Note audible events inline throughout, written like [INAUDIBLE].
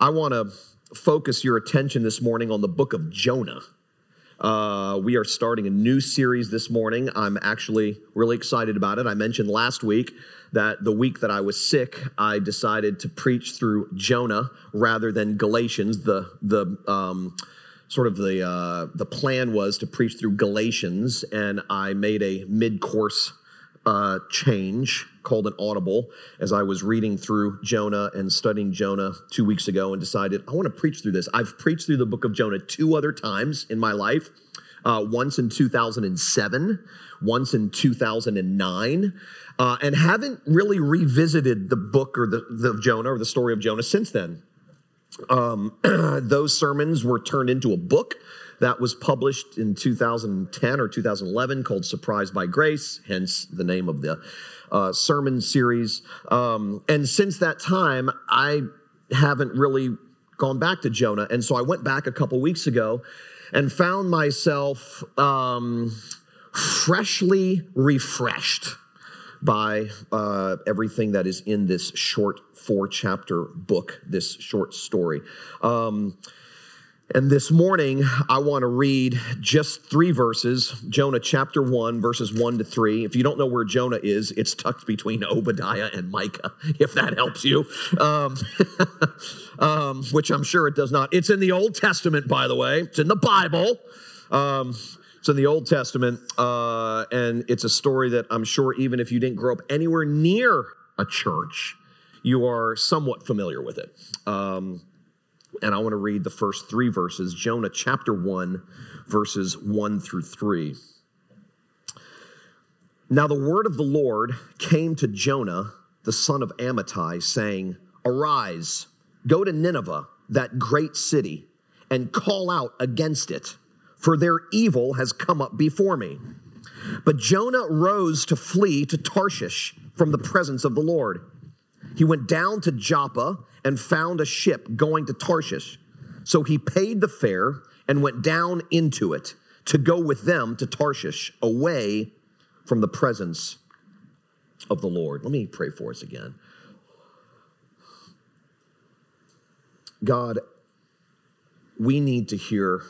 I want to focus your attention this morning on the book of Jonah. Uh, we are starting a new series this morning. I'm actually really excited about it. I mentioned last week that the week that I was sick, I decided to preach through Jonah rather than Galatians. The the um, sort of the uh, the plan was to preach through Galatians, and I made a mid course uh, change called an audible as I was reading through Jonah and studying Jonah two weeks ago and decided I want to preach through this. I've preached through the book of Jonah two other times in my life. Uh, once in 2007, once in 2009, uh, and haven't really revisited the book or the, the Jonah or the story of Jonah since then. Um, [CLEARS THROAT] those sermons were turned into a book that was published in 2010 or 2011 called Surprised by Grace, hence the name of the uh, sermon series. Um, and since that time, I haven't really gone back to Jonah. And so I went back a couple weeks ago and found myself um, freshly refreshed by uh, everything that is in this short four chapter book, this short story. Um, and this morning, I want to read just three verses Jonah chapter 1, verses 1 to 3. If you don't know where Jonah is, it's tucked between Obadiah and Micah, [LAUGHS] if that helps you, um, [LAUGHS] um, which I'm sure it does not. It's in the Old Testament, by the way, it's in the Bible. Um, it's in the Old Testament, uh, and it's a story that I'm sure even if you didn't grow up anywhere near a church, you are somewhat familiar with it. And I want to read the first three verses Jonah chapter 1, verses 1 through 3. Now the word of the Lord came to Jonah, the son of Amittai, saying, Arise, go to Nineveh, that great city, and call out against it, for their evil has come up before me. But Jonah rose to flee to Tarshish from the presence of the Lord. He went down to Joppa and found a ship going to Tarshish. So he paid the fare and went down into it to go with them to Tarshish, away from the presence of the Lord. Let me pray for us again. God, we need to hear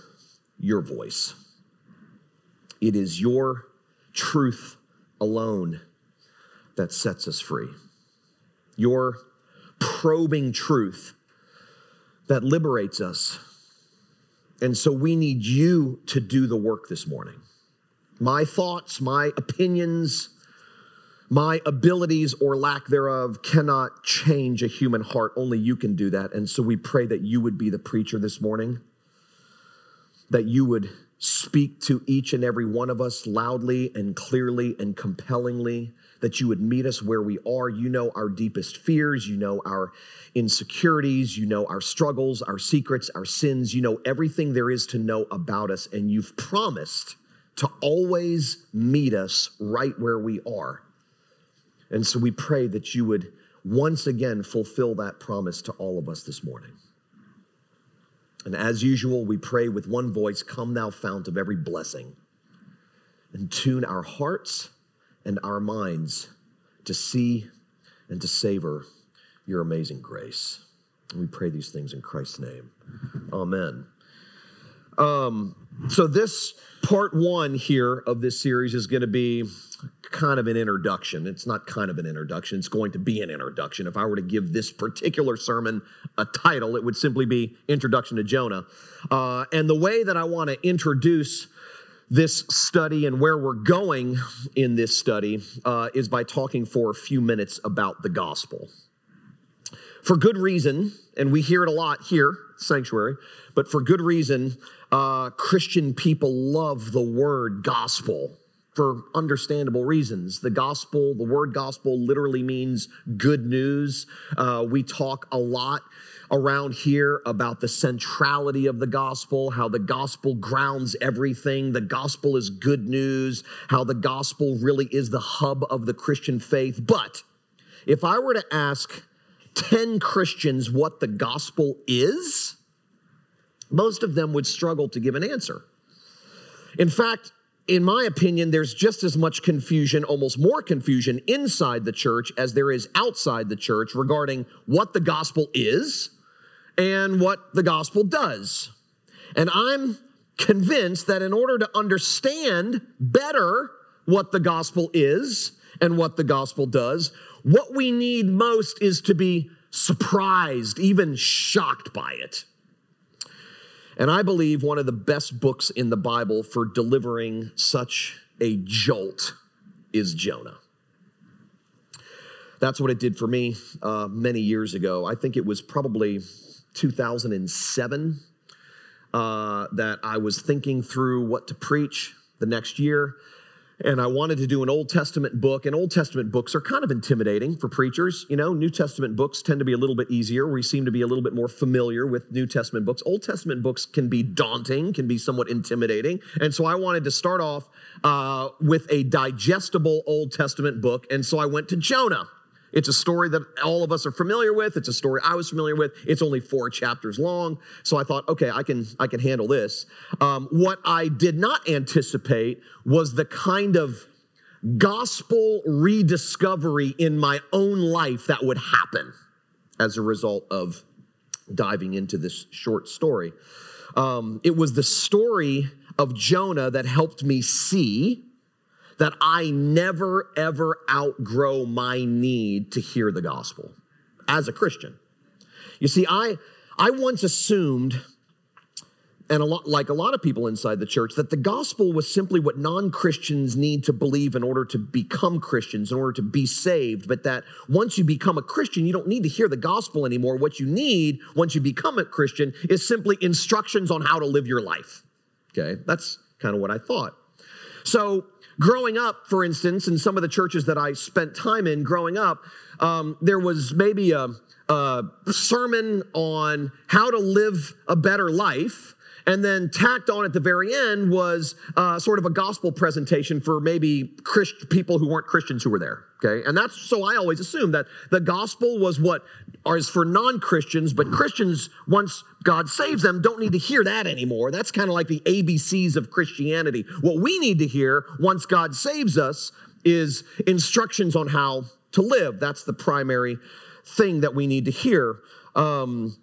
your voice. It is your truth alone that sets us free. Your probing truth that liberates us. And so we need you to do the work this morning. My thoughts, my opinions, my abilities or lack thereof cannot change a human heart. Only you can do that. And so we pray that you would be the preacher this morning, that you would speak to each and every one of us loudly and clearly and compellingly that you would meet us where we are. You know our deepest fears, you know our insecurities, you know our struggles, our secrets, our sins, you know everything there is to know about us, and you've promised to always meet us right where we are. And so we pray that you would once again fulfill that promise to all of us this morning. And as usual, we pray with one voice Come, thou fount of every blessing, and tune our hearts and our minds to see and to savor your amazing grace. And we pray these things in Christ's name. Amen. Um, so, this part one here of this series is going to be kind of an introduction. It's not kind of an introduction, it's going to be an introduction. If I were to give this particular sermon a title, it would simply be Introduction to Jonah. Uh, and the way that I want to introduce this study and where we're going in this study uh, is by talking for a few minutes about the gospel. For good reason, and we hear it a lot here, sanctuary, but for good reason, uh, Christian people love the word gospel for understandable reasons. The gospel, the word gospel literally means good news. Uh, we talk a lot around here about the centrality of the gospel, how the gospel grounds everything. The gospel is good news, how the gospel really is the hub of the Christian faith. But if I were to ask 10 Christians what the gospel is, most of them would struggle to give an answer. In fact, in my opinion, there's just as much confusion, almost more confusion inside the church as there is outside the church regarding what the gospel is and what the gospel does. And I'm convinced that in order to understand better what the gospel is and what the gospel does, what we need most is to be surprised, even shocked by it. And I believe one of the best books in the Bible for delivering such a jolt is Jonah. That's what it did for me uh, many years ago. I think it was probably 2007 uh, that I was thinking through what to preach the next year and I wanted to do an Old Testament book. And Old Testament books are kind of intimidating for preachers. You know, New Testament books tend to be a little bit easier. We seem to be a little bit more familiar with New Testament books. Old Testament books can be daunting, can be somewhat intimidating. And so I wanted to start off uh, with a digestible Old Testament book. And so I went to Jonah. It's a story that all of us are familiar with. It's a story I was familiar with. It's only four chapters long, so I thought, okay, I can I can handle this. Um, what I did not anticipate was the kind of gospel rediscovery in my own life that would happen as a result of diving into this short story. Um, it was the story of Jonah that helped me see that I never ever outgrow my need to hear the gospel as a Christian. You see, I I once assumed and a lot like a lot of people inside the church that the gospel was simply what non-christians need to believe in order to become christians in order to be saved but that once you become a christian you don't need to hear the gospel anymore. What you need once you become a christian is simply instructions on how to live your life. Okay? That's kind of what i thought. So Growing up, for instance, in some of the churches that I spent time in growing up, um, there was maybe a, a sermon on how to live a better life. And then tacked on at the very end was uh, sort of a gospel presentation for maybe Christ- people who weren't Christians who were there. Okay. And that's so I always assumed that the gospel was what is for non Christians, but Christians, once God saves them, don't need to hear that anymore. That's kind of like the ABCs of Christianity. What we need to hear once God saves us is instructions on how to live. That's the primary thing that we need to hear. Um,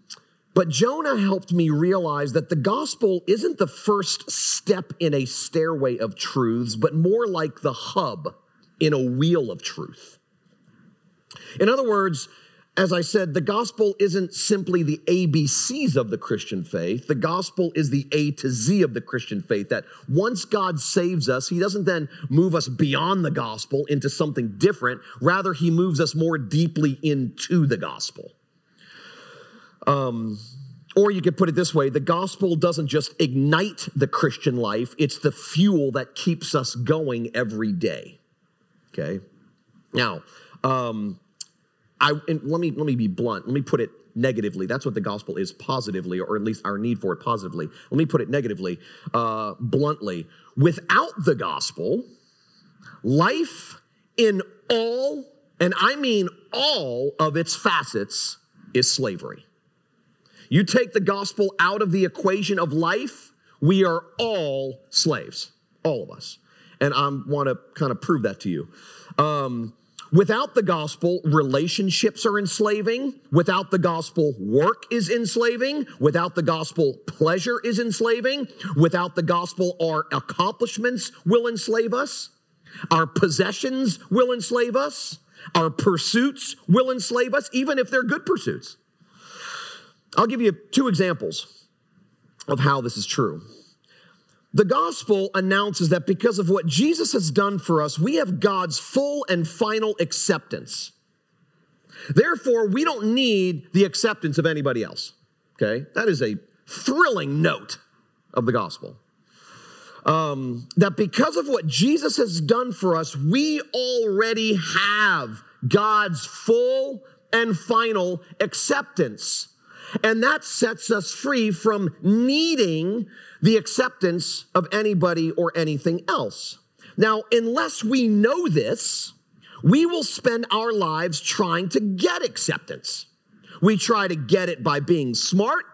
but Jonah helped me realize that the gospel isn't the first step in a stairway of truths, but more like the hub in a wheel of truth. In other words, as I said, the gospel isn't simply the ABCs of the Christian faith. The gospel is the A to Z of the Christian faith. That once God saves us, He doesn't then move us beyond the gospel into something different. Rather, He moves us more deeply into the gospel. Um, or you could put it this way the gospel doesn't just ignite the Christian life, it's the fuel that keeps us going every day. Okay. Now, um, I let me let me be blunt. Let me put it negatively. That's what the gospel is positively, or at least our need for it positively. Let me put it negatively, uh, bluntly. Without the gospel, life in all, and I mean all of its facets, is slavery. You take the gospel out of the equation of life, we are all slaves, all of us and I want to kind of prove that to you. Um, without the gospel, relationships are enslaving. Without the gospel, work is enslaving. Without the gospel, pleasure is enslaving. Without the gospel, our accomplishments will enslave us. Our possessions will enslave us. Our pursuits will enslave us, even if they're good pursuits. I'll give you two examples of how this is true. The gospel announces that because of what Jesus has done for us, we have God's full and final acceptance. Therefore, we don't need the acceptance of anybody else. Okay? That is a thrilling note of the gospel. Um, that because of what Jesus has done for us, we already have God's full and final acceptance. And that sets us free from needing the acceptance of anybody or anything else. Now, unless we know this, we will spend our lives trying to get acceptance. We try to get it by being smart.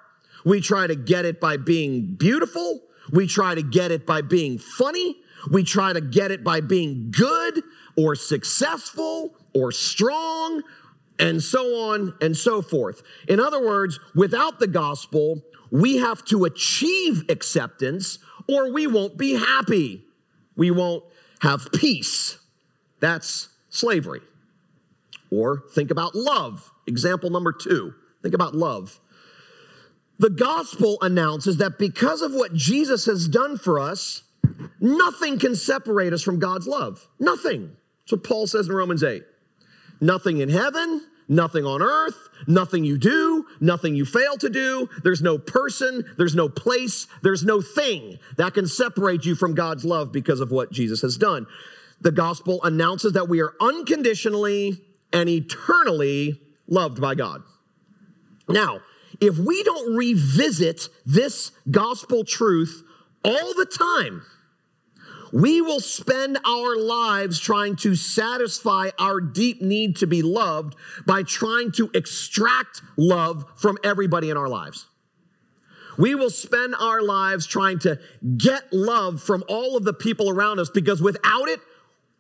We try to get it by being beautiful. We try to get it by being funny. We try to get it by being good or successful or strong and so on and so forth. In other words, without the gospel, we have to achieve acceptance or we won't be happy. We won't have peace. That's slavery. Or think about love. Example number two. Think about love. The gospel announces that because of what Jesus has done for us, nothing can separate us from God's love. Nothing. That's what Paul says in Romans 8. Nothing in heaven, nothing on earth, nothing you do, nothing you fail to do. There's no person, there's no place, there's no thing that can separate you from God's love because of what Jesus has done. The gospel announces that we are unconditionally and eternally loved by God. Now, if we don't revisit this gospel truth all the time, we will spend our lives trying to satisfy our deep need to be loved by trying to extract love from everybody in our lives. We will spend our lives trying to get love from all of the people around us because without it,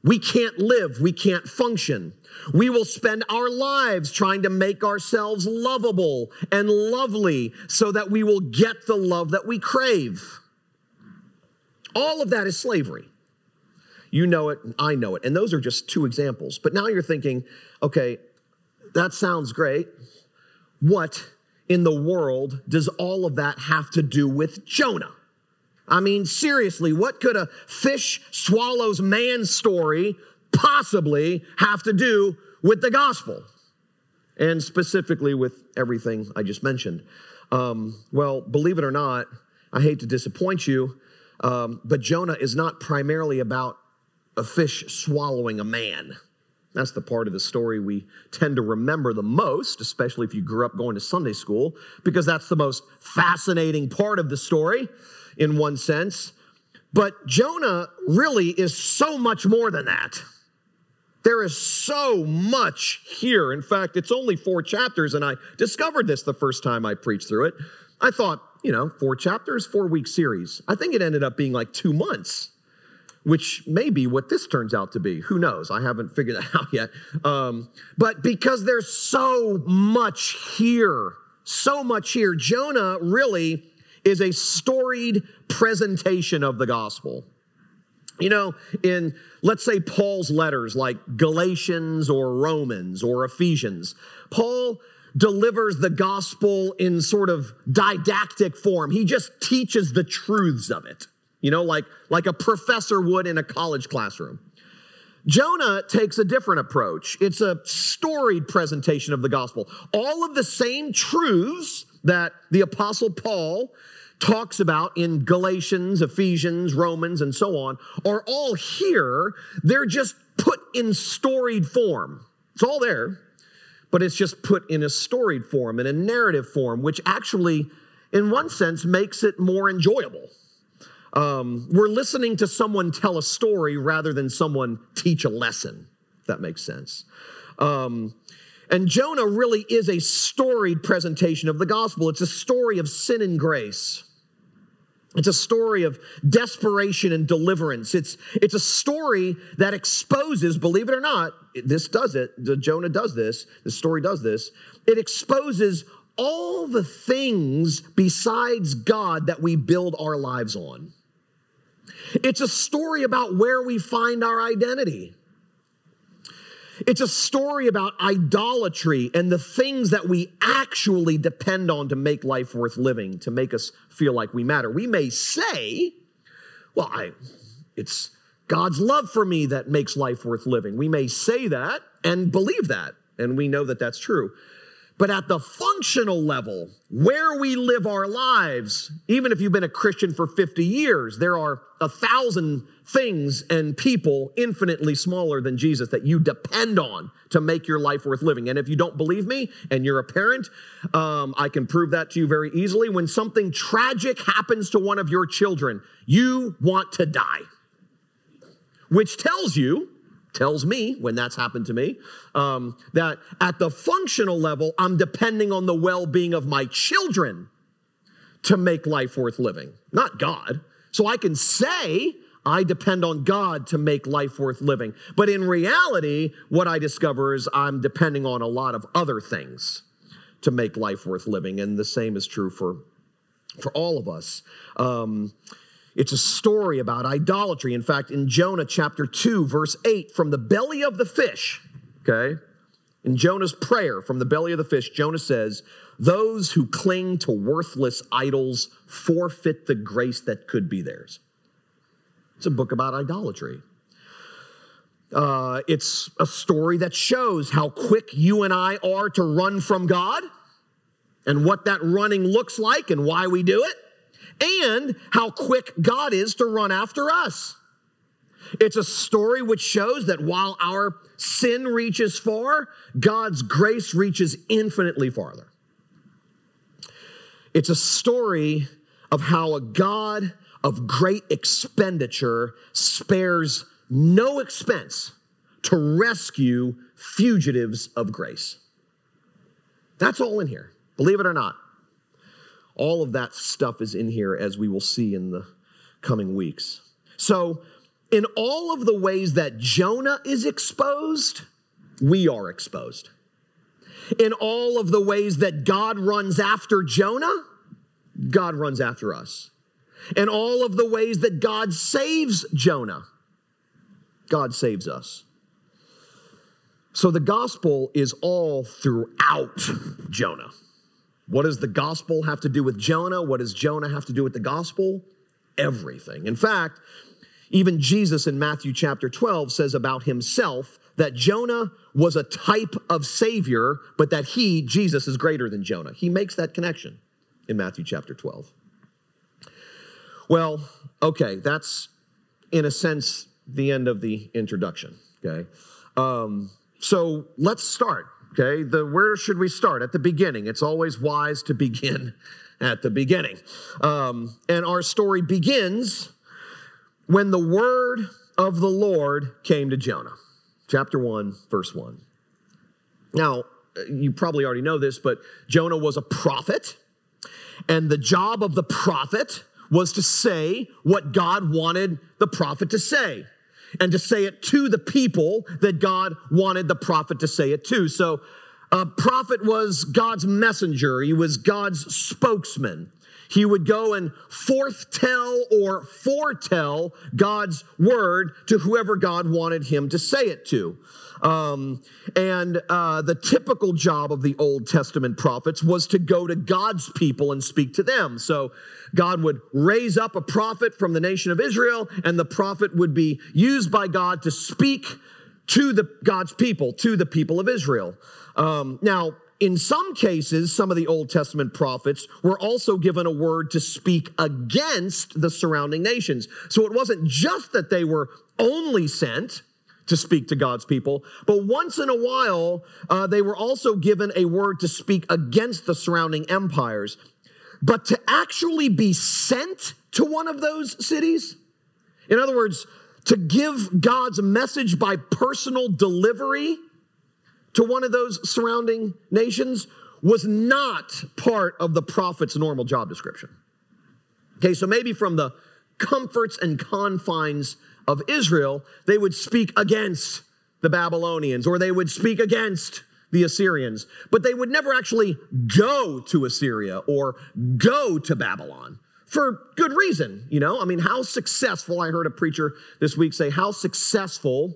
we can't live, we can't function. We will spend our lives trying to make ourselves lovable and lovely so that we will get the love that we crave. All of that is slavery. You know it, I know it. And those are just two examples. But now you're thinking, okay, that sounds great. What in the world does all of that have to do with Jonah? I mean, seriously, what could a fish swallows man story possibly have to do with the gospel? And specifically with everything I just mentioned. Um, well, believe it or not, I hate to disappoint you, um, but Jonah is not primarily about a fish swallowing a man. That's the part of the story we tend to remember the most, especially if you grew up going to Sunday school, because that's the most fascinating part of the story in one sense. But Jonah really is so much more than that. There is so much here. In fact, it's only four chapters, and I discovered this the first time I preached through it. I thought, you know, four chapters, four week series. I think it ended up being like two months which may be what this turns out to be. Who knows? I haven't figured [LAUGHS] that out yet. Um, but because there's so much here, so much here, Jonah really is a storied presentation of the gospel. You know, in let's say Paul's letters like Galatians or Romans or Ephesians, Paul delivers the gospel in sort of didactic form. He just teaches the truths of it you know, like, like a professor would in a college classroom. Jonah takes a different approach. It's a storied presentation of the gospel. All of the same truths that the apostle Paul talks about in Galatians, Ephesians, Romans, and so on are all here. They're just put in storied form. It's all there, but it's just put in a storied form, in a narrative form, which actually, in one sense, makes it more enjoyable. Um, we're listening to someone tell a story rather than someone teach a lesson, if that makes sense. Um, and Jonah really is a storied presentation of the gospel. It's a story of sin and grace. It's a story of desperation and deliverance. It's, it's a story that exposes, believe it or not, this does it. Jonah does this. The story does this. It exposes all the things besides God that we build our lives on. It's a story about where we find our identity. It's a story about idolatry and the things that we actually depend on to make life worth living, to make us feel like we matter. We may say, well, I, it's God's love for me that makes life worth living. We may say that and believe that, and we know that that's true. But at the functional level, where we live our lives, even if you've been a Christian for 50 years, there are a thousand things and people infinitely smaller than Jesus that you depend on to make your life worth living. And if you don't believe me and you're a parent, um, I can prove that to you very easily. When something tragic happens to one of your children, you want to die, which tells you tells me when that's happened to me um, that at the functional level, I'm depending on the well being of my children to make life worth living, not God. So I can say I depend on God to make life worth living. But in reality, what I discover is I'm depending on a lot of other things to make life worth living. And the same is true for, for all of us. Um, it's a story about idolatry. In fact, in Jonah chapter 2, verse 8, from the belly of the fish, okay, in Jonah's prayer from the belly of the fish, Jonah says, Those who cling to worthless idols forfeit the grace that could be theirs. It's a book about idolatry. Uh, it's a story that shows how quick you and I are to run from God and what that running looks like and why we do it and how quick God is to run after us. It's a story which shows that while our sin reaches far, God's grace reaches infinitely farther. It's a story of how a God of great expenditure spares no expense to rescue fugitives of grace. That's all in here, believe it or not. All of that stuff is in here as we will see in the coming weeks. So, in all of the ways that Jonah is exposed, we are exposed. In all of the ways that God runs after Jonah, God runs after us. In all of the ways that God saves Jonah, God saves us. So the gospel is all throughout Jonah. What does the gospel have to do with Jonah? What does Jonah have to do with the gospel? Everything. In fact, even Jesus in Matthew chapter 12 says about himself that Jonah was a type of Savior, but that he, Jesus, is greater than Jonah. He makes that connection in Matthew chapter 12. Well, okay, that's in a sense the end of the introduction, okay? Um, so let's start. Okay, the where should we start? At the beginning. It's always wise to begin [LAUGHS] at the beginning. Um, and our story begins when the word of the Lord came to Jonah. Chapter 1, verse 1. Now, you probably already know this, but Jonah was a prophet, and the job of the prophet was to say what God wanted the prophet to say and to say it to the people that God wanted the prophet to say it to. So a prophet was God's messenger. He was God's spokesman. He would go and forthtell or foretell God's word to whoever God wanted him to say it to. Um, and uh, the typical job of the Old Testament prophets was to go to God's people and speak to them. So God would raise up a prophet from the nation of Israel, and the prophet would be used by God to speak to the God's people, to the people of Israel. Um, now, in some cases, some of the Old Testament prophets were also given a word to speak against the surrounding nations. So it wasn't just that they were only sent to speak to God's people, but once in a while, uh, they were also given a word to speak against the surrounding empires. But to actually be sent to one of those cities, in other words, to give God's message by personal delivery to one of those surrounding nations was not part of the prophet's normal job description. Okay, so maybe from the comforts and confines of Israel, they would speak against the Babylonians or they would speak against the Assyrians, but they would never actually go to Assyria or go to Babylon for good reason. You know, I mean, how successful, I heard a preacher this week say, how successful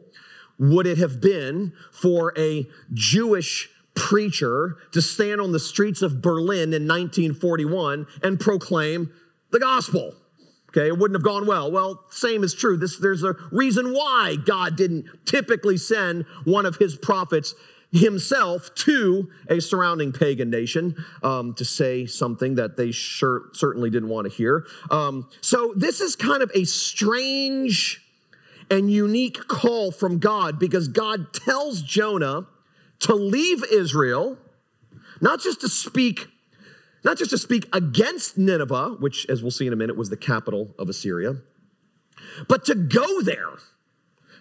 would it have been for a Jewish preacher to stand on the streets of Berlin in 1941 and proclaim the gospel? Okay, it wouldn't have gone well. Well, same is true. This, there's a reason why God didn't typically send one of his prophets himself to a surrounding pagan nation um, to say something that they sure, certainly didn't want to hear. Um, so, this is kind of a strange and unique call from God because God tells Jonah to leave Israel, not just to speak not just to speak against Nineveh, which as we'll see in a minute was the capital of Assyria, but to go there.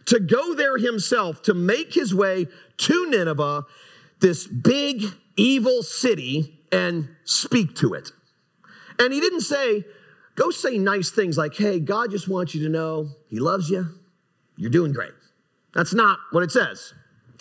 To go there himself to make his way to Nineveh, this big evil city and speak to it. And he didn't say, go say nice things like, hey, God just wants you to know he loves you. You're doing great. That's not what it says.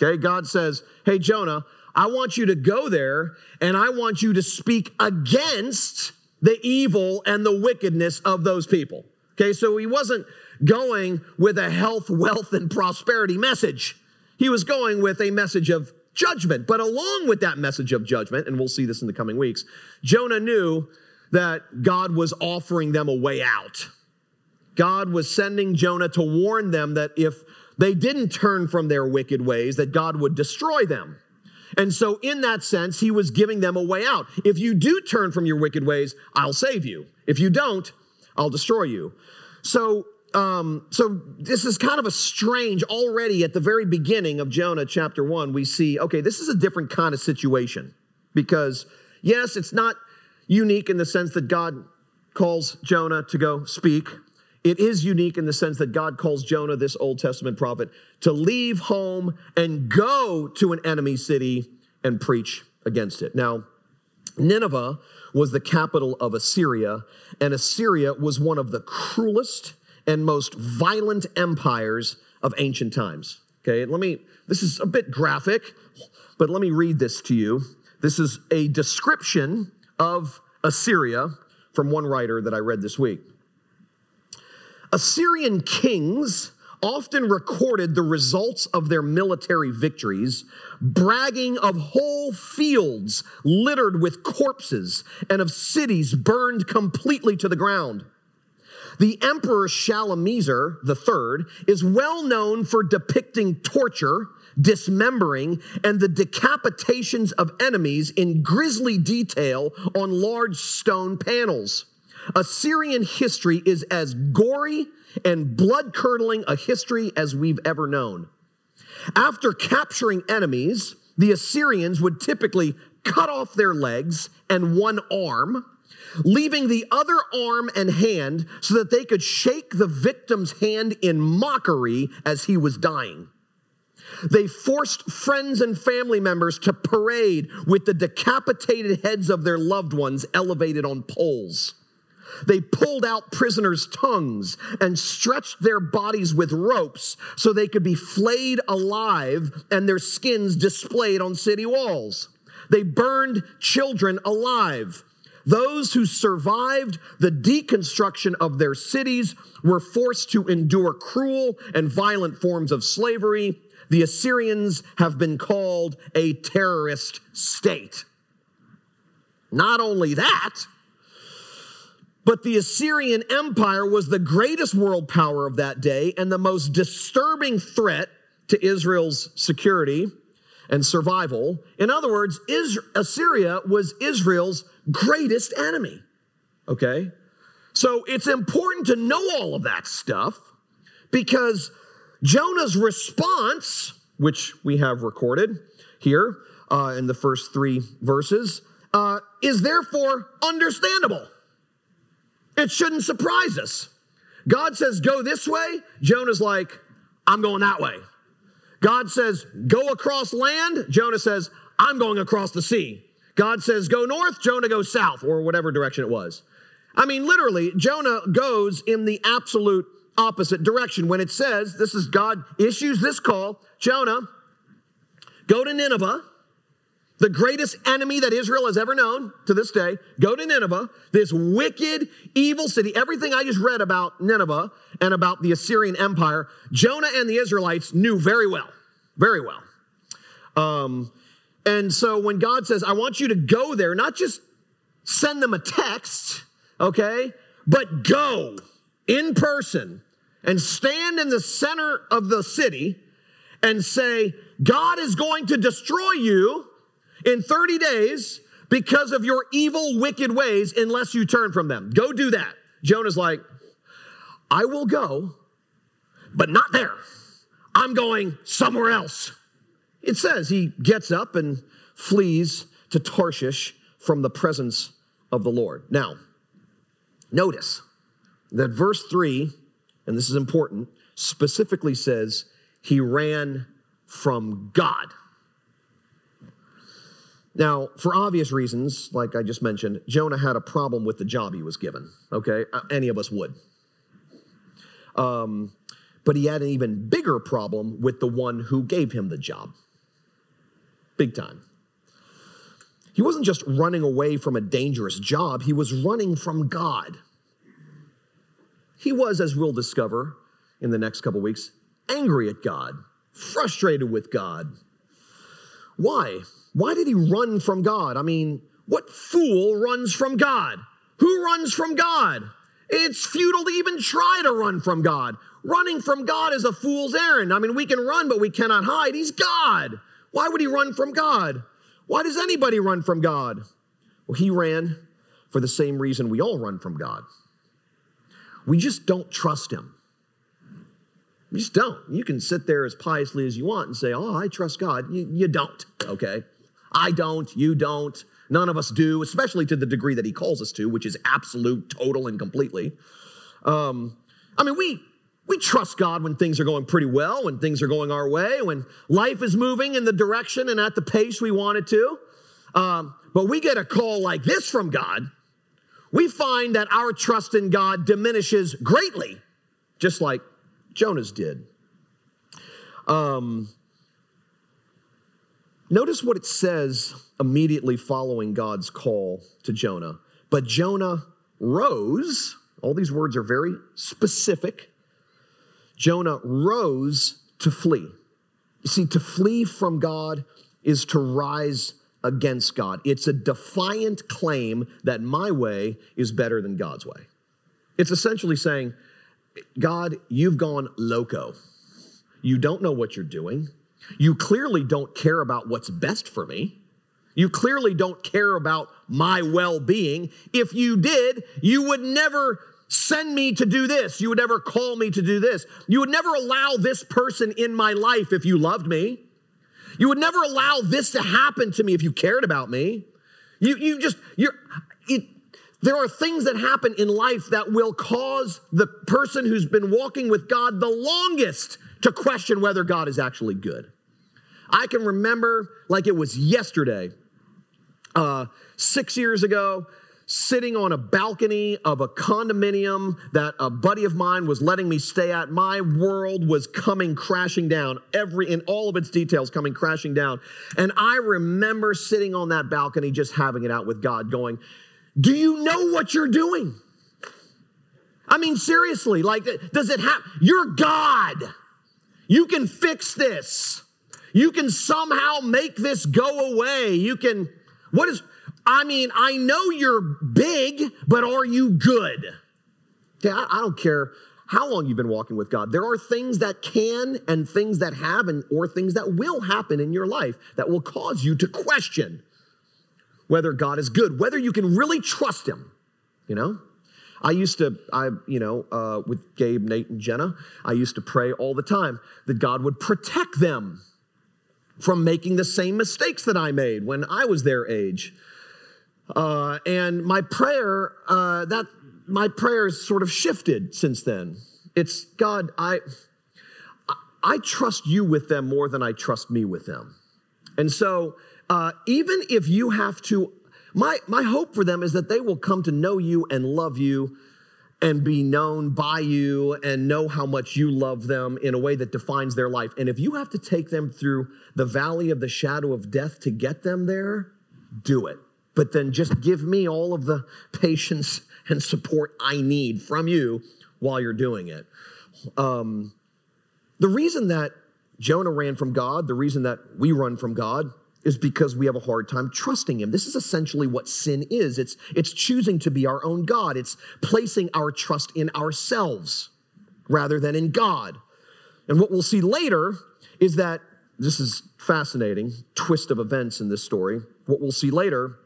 Okay, God says, hey, Jonah, I want you to go there and I want you to speak against the evil and the wickedness of those people. Okay, so he wasn't going with a health, wealth, and prosperity message. He was going with a message of judgment. But along with that message of judgment, and we'll see this in the coming weeks, Jonah knew that God was offering them a way out. God was sending Jonah to warn them that if they didn't turn from their wicked ways, that God would destroy them. And so, in that sense, he was giving them a way out. If you do turn from your wicked ways, I'll save you. If you don't, I'll destroy you. So, um, so this is kind of a strange already at the very beginning of Jonah chapter one. We see, okay, this is a different kind of situation because, yes, it's not unique in the sense that God calls Jonah to go speak. It is unique in the sense that God calls Jonah, this Old Testament prophet, to leave home and go to an enemy city and preach against it. Now, Nineveh was the capital of Assyria, and Assyria was one of the cruelest and most violent empires of ancient times. Okay, let me, this is a bit graphic, but let me read this to you. This is a description of Assyria from one writer that I read this week. Assyrian kings often recorded the results of their military victories, bragging of whole fields littered with corpses and of cities burned completely to the ground. The Emperor Shalmaneser III is well known for depicting torture, dismembering, and the decapitations of enemies in grisly detail on large stone panels. Assyrian history is as gory and blood curdling a history as we've ever known. After capturing enemies, the Assyrians would typically cut off their legs and one arm leaving the other arm and hand so that they could shake the victim's hand in mockery as he was dying. They forced friends and family members to parade with the decapitated heads of their loved ones elevated on poles. They pulled out prisoners' tongues and stretched their bodies with ropes so they could be flayed alive and their skins displayed on city walls. They burned children alive. Those who survived the deconstruction of their cities were forced to endure cruel and violent forms of slavery. The Assyrians have been called a terrorist state. Not only that, but the Assyrian Empire was the greatest world power of that day and the most disturbing threat to Israel's security and survival. In other words, Assyria was Israel's greatest enemy. Okay? So it's important to know all of that stuff because Jonah's response, which we have recorded here uh, in the first three verses, uh, is therefore understandable. It shouldn't surprise us. God says, go this way. Jonah's like, I'm going that way. God says, go across land. Jonah says, I'm going across the sea. God says, go north. Jonah goes south, or whatever direction it was. I mean, literally, Jonah goes in the absolute opposite direction. When it says, this is God issues this call Jonah, go to Nineveh the greatest enemy that Israel has ever known to this day, go to Nineveh, this wicked, evil city. Everything I just read about Nineveh and about the Assyrian Empire, Jonah and the Israelites knew very well, very well. Um, and so when God says, I want you to go there, not just send them a text, okay, but go in person and stand in the center of the city and say, God is going to destroy you in 30 days because of your evil, wicked ways unless you turn from them. Go do that. Jonah's like, I will go, but not there. I'm going somewhere else. It says he gets up and flees to Tarshish from the presence of the Lord. Now, notice that verse 3, and this is important, specifically says he ran from God. Now, for obvious reasons, like I just mentioned, Jonah had a problem with the job he was given. Okay, Uh, any of us would. Um, but he had an even bigger problem with the one who gave him the job. Big time. He wasn't just running away from a dangerous job, he was running from God. He was, as we'll discover in the next couple weeks, angry at God, frustrated with God. Why? Why did he run from God? I mean, what fool runs from God? Who runs from God? It's futile to even try to run from God. Running from God is a fool's errand. I mean, we can run, but we cannot hide. He's God. Why would he run from God? Why does anybody run from God? Well, he ran for the same reason we all run from God. We just don't trust him. We just don't. You can sit there as piously as you want and say, Oh, I trust God. You, you don't, okay? I don't, you don't. None of us do, especially to the degree that he calls us to, which is absolute, total, and completely. Um, I mean, we we trust God when things are going pretty well, when things are going our way, when life is moving in the direction and at the pace we want it to. Um, but we get a call like this from God, we find that our trust in God diminishes greatly, just like Jonah's did. Um, notice what it says immediately following God's call to Jonah. But Jonah rose, all these words are very specific. Jonah rose to flee. You see, to flee from God is to rise against God. It's a defiant claim that my way is better than God's way. It's essentially saying, God, you've gone loco. You don't know what you're doing. You clearly don't care about what's best for me. You clearly don't care about my well being. If you did, you would never send me to do this. You would never call me to do this. You would never allow this person in my life if you loved me. You would never allow this to happen to me if you cared about me. You, you just, you're, it, there are things that happen in life that will cause the person who's been walking with God the longest to question whether God is actually good. I can remember like it was yesterday, uh, six years ago, sitting on a balcony of a condominium that a buddy of mine was letting me stay at. My world was coming crashing down, every in all of its details coming crashing down. And I remember sitting on that balcony just having it out with God, going, Do you know what you're doing? I mean, seriously, like, does it have, you're God. You can fix this. You can somehow make this go away. You can, what is, I mean, I know you're big, but are you good? Okay, I, I don't care how long you've been walking with God. There are things that can and things that have and or things that will happen in your life that will cause you to question whether God is good, whether you can really trust him, you know? I used to, I, you know, uh, with Gabe, Nate, and Jenna, I used to pray all the time that God would protect them from making the same mistakes that I made when I was their age. Uh, and my prayer, uh, that my prayer prayers sort of shifted since then. It's God, I, I trust you with them more than I trust me with them. And so, uh, even if you have to, my, my hope for them is that they will come to know you and love you and be known by you and know how much you love them in a way that defines their life. And if you have to take them through the valley of the shadow of death to get them there, do it but then just give me all of the [LAUGHS] patience and support I need from you while you're doing it. Um, the reason that Jonah ran from God, the reason that we run from God, is because we have a hard time trusting him. This is essentially what sin is. It's, it's choosing to be our own God. It's placing our trust in ourselves rather than in God. And what we'll see later is that this is fascinating twist of events in this story. What we'll see later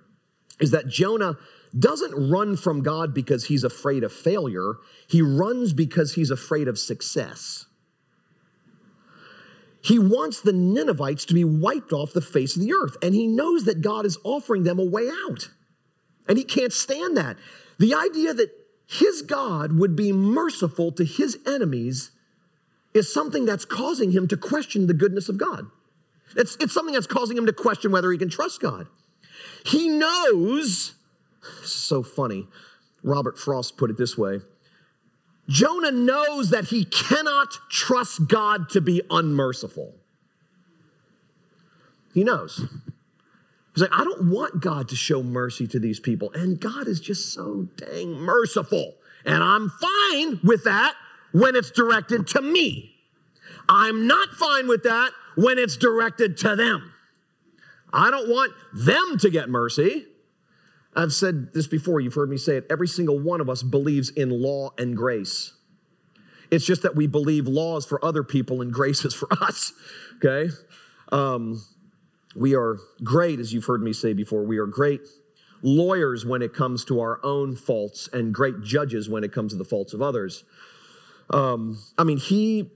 is that Jonah doesn't run from God because he's afraid of failure, he runs because he's afraid of success. He wants the Ninevites to be wiped off the face of the earth, and he knows that God is offering them a way out. And he can't stand that. The idea that his God would be merciful to his enemies is something that's causing him to question the goodness of God. It's, it's something that's causing him to question whether he can trust God. He knows, so funny. Robert Frost put it this way Jonah knows that he cannot trust God to be unmerciful. He knows. He's like, I don't want God to show mercy to these people. And God is just so dang merciful. And I'm fine with that when it's directed to me. I'm not fine with that when it's directed to them. I don't want them to get mercy. I've said this before, you've heard me say it. Every single one of us believes in law and grace. It's just that we believe laws for other people and grace is for [LAUGHS] us, okay? Um, we are great, as you've heard me say before, we are great lawyers when it comes to our own faults and great judges when it comes to the faults of others. Um, I mean, he,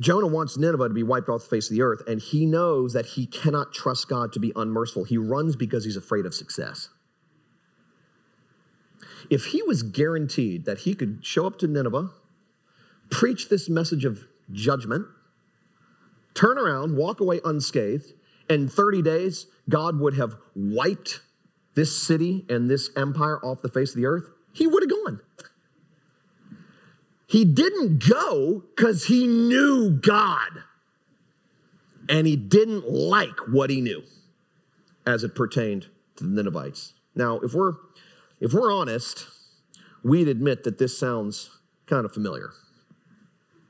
Jonah wants Nineveh to be wiped off the face of the earth, and he knows that he cannot trust God to be unmerciful. He runs because he's afraid of success. If he was guaranteed that he could show up to Nineveh, preach this message of judgment, turn around, walk away unscathed, and 30 days, God would have wiped this city and this empire off the face of the earth, he would have gone. He didn't go because he knew God and he didn't like what he knew as it pertained to the Ninevites. Now, if we're if we're honest, we'd admit that this sounds kind of familiar.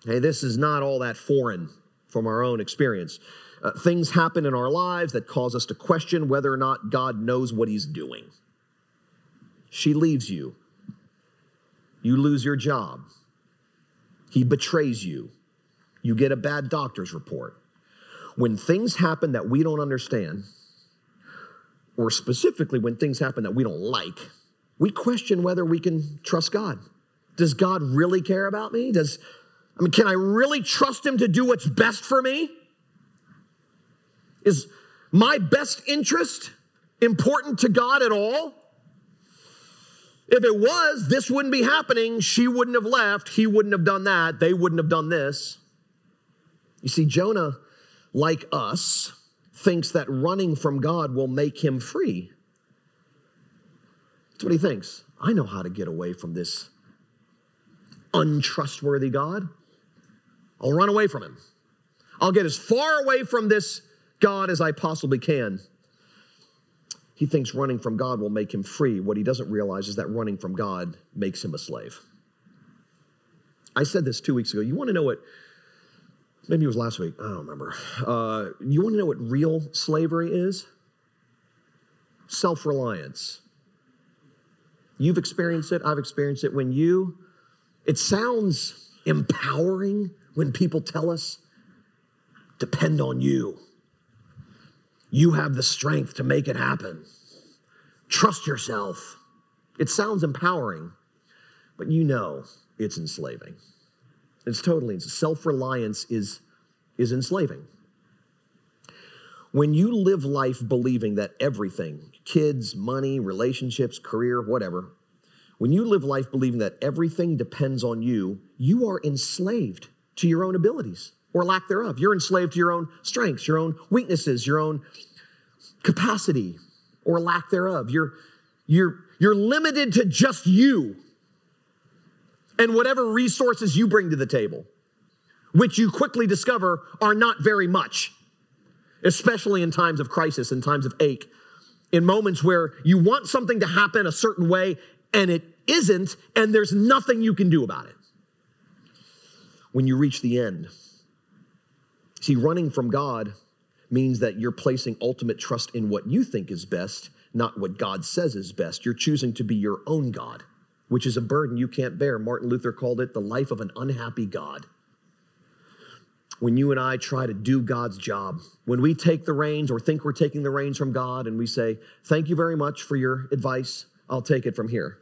Hey, this is not all that foreign from our own experience. Uh, things happen in our lives that cause us to question whether or not God knows what He's doing. She leaves you. You lose your job. He betrays you. You get a bad doctor's report. When things happen that we don't understand, or specifically when things happen that we don't like, we question whether we can trust God. Does God really care about me? Does I mean, can I really trust him to do what's best for me? Is my best interest important to God at all? If it was, this wouldn't be happening. She wouldn't have left. He wouldn't have done that. They wouldn't have done this. You see, Jonah, like us, thinks that running from God will make him free. That's what he thinks. I know how to get away from this untrustworthy God. I'll run away from him. I'll get as far away from this God as I possibly can. He thinks running from God will make him free. What he doesn't realize is that running from God makes him a slave. I said this two weeks ago. You want to know what, maybe it was last week, I don't remember. Uh, you want to know what real slavery is? Self reliance. You've experienced it, I've experienced it. When you, it sounds empowering when people tell us, depend on you. You have the strength to make it happen. Trust yourself. It sounds empowering, but you know it's enslaving. It's totally self reliance is, is enslaving. When you live life believing that everything kids, money, relationships, career, whatever when you live life believing that everything depends on you, you are enslaved to your own abilities or lack thereof. You're enslaved to your own strengths, your own weaknesses, your own capacity or lack thereof. You're, you're, you're limited to just you and whatever resources you bring to the table, which you quickly discover are not very much, especially in times of crisis, in times of ache, in moments where you want something to happen a certain way and it isn't, and there's nothing you can do about it. When you reach the end, see, running from God means that you're placing ultimate trust in what you think is best, not what God says is best. You're choosing to be your own God, which is a burden you can't bear. Martin Luther called it the life of an unhappy God. When you and I try to do God's job, when we take the reins or think we're taking the reins from God and we say, Thank you very much for your advice, I'll take it from here.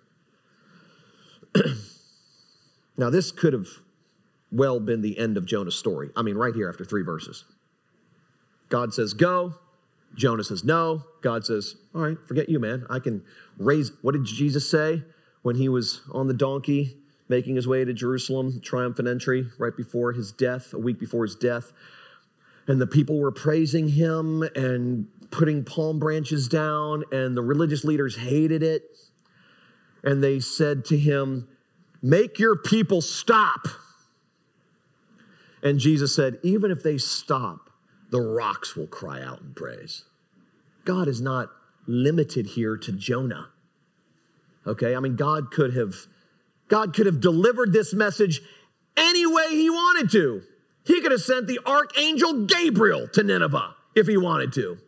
[CLEARS THROAT] now, this could have well been the end of Jonah's story. I mean, right here after three verses. God says, Go. Jonah says, No. God says, All right, forget you, man. I can raise. What did Jesus say when he was on the donkey making his way to Jerusalem, triumphant entry, right before his death, a week before his death? And the people were praising him and putting palm branches down, and the religious leaders hated it. And they said to him, Make your people stop. And Jesus said, Even if they stop, the rocks will cry out in praise. God is not limited here to Jonah. Okay? I mean, God could have God could have delivered this message any way he wanted to. He could have sent the archangel Gabriel to Nineveh if he wanted to.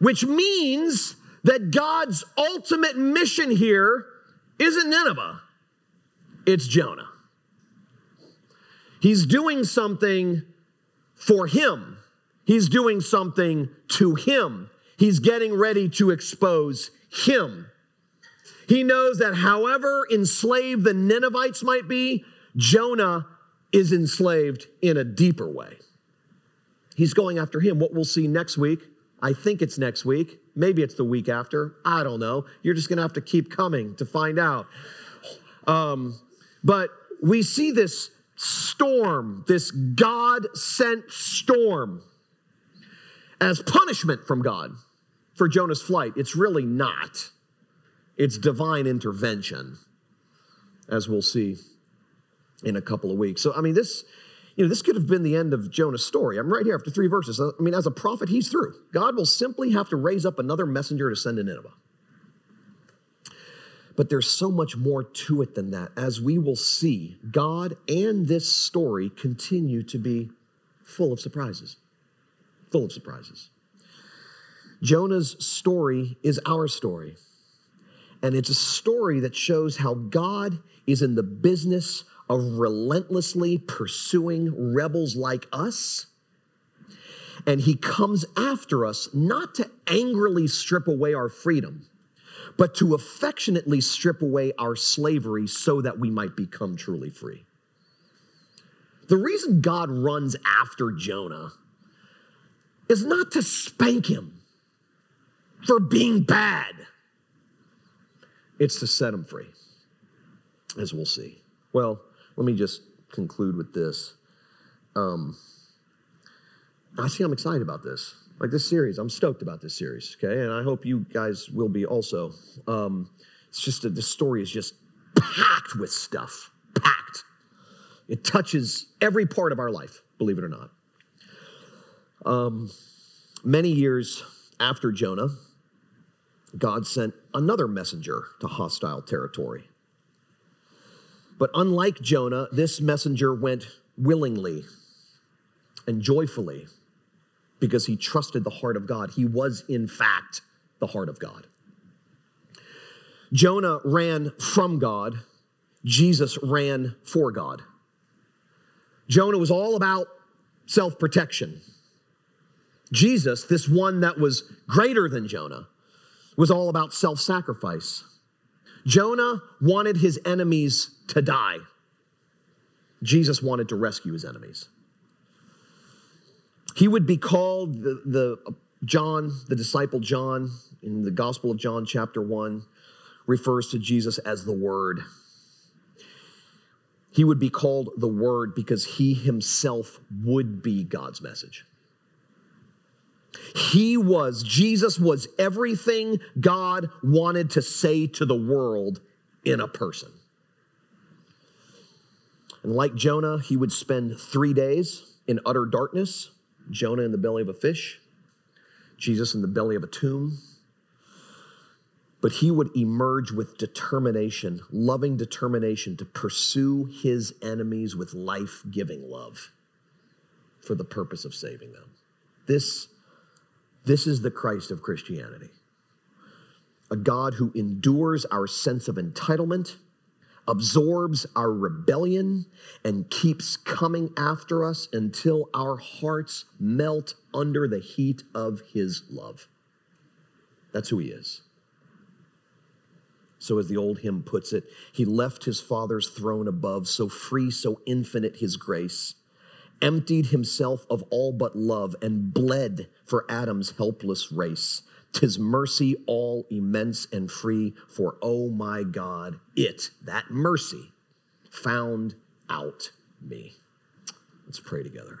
Which means that God's ultimate mission here isn't Nineveh. It's Jonah. He's doing something for him. He's doing something to him. He's getting ready to expose him. He knows that however enslaved the Ninevites might be, Jonah is enslaved in a deeper way. He's going after him. What we'll see next week, I think it's next week, maybe it's the week after, I don't know. You're just gonna have to keep coming to find out. Um, but we see this storm, this God sent storm, as punishment from God for Jonah's flight. It's really not, it's divine intervention, as we'll see in a couple of weeks. So, I mean, this. You know, this could have been the end of Jonah's story. I'm right here after three verses. I mean, as a prophet, he's through. God will simply have to raise up another messenger to send to Nineveh. But there's so much more to it than that. As we will see, God and this story continue to be full of surprises. Full of surprises. Jonah's story is our story. And it's a story that shows how God is in the business of relentlessly pursuing rebels like us. And he comes after us not to angrily strip away our freedom but to affectionately strip away our slavery so that we might become truly free. The reason God runs after Jonah is not to spank him for being bad, it's to set them free, as we'll see. Well, let me just conclude with this. Um, I see I'm excited about this like this series. I'm stoked about this series, okay? And I hope you guys will be also. Um, it's just that this story is just packed with stuff, packed. It touches every part of our life, believe it or not. Um, many years after Jonah, God sent another messenger to hostile territory. But unlike Jonah, this messenger went willingly and joyfully because he trusted the heart of God. He was, in fact, the heart of God. Jonah ran from God, Jesus ran for God. Jonah was all about self protection. Jesus, this one that was greater than Jonah, was all about self sacrifice. Jonah wanted his enemies to die. Jesus wanted to rescue his enemies. He would be called the, the John, the disciple John, in the Gospel of John, chapter 1, refers to Jesus as the Word. He would be called the Word because he himself would be God's message. He was, Jesus was everything God wanted to say to the world in a person. And like Jonah, he would spend three days in utter darkness Jonah in the belly of a fish, Jesus in the belly of a tomb. But he would emerge with determination, loving determination to pursue his enemies with life giving love for the purpose of saving them. This, this is the Christ of Christianity. A God who endures our sense of entitlement absorbs our rebellion and keeps coming after us until our hearts melt under the heat of his love. That's who he is. So, as the old hymn puts it, he left his father's throne above, so free, so infinite his grace, emptied himself of all but love, and bled for Adam's helpless race Tis mercy all immense and free, for oh my God, it, that mercy, found out me. Let's pray together.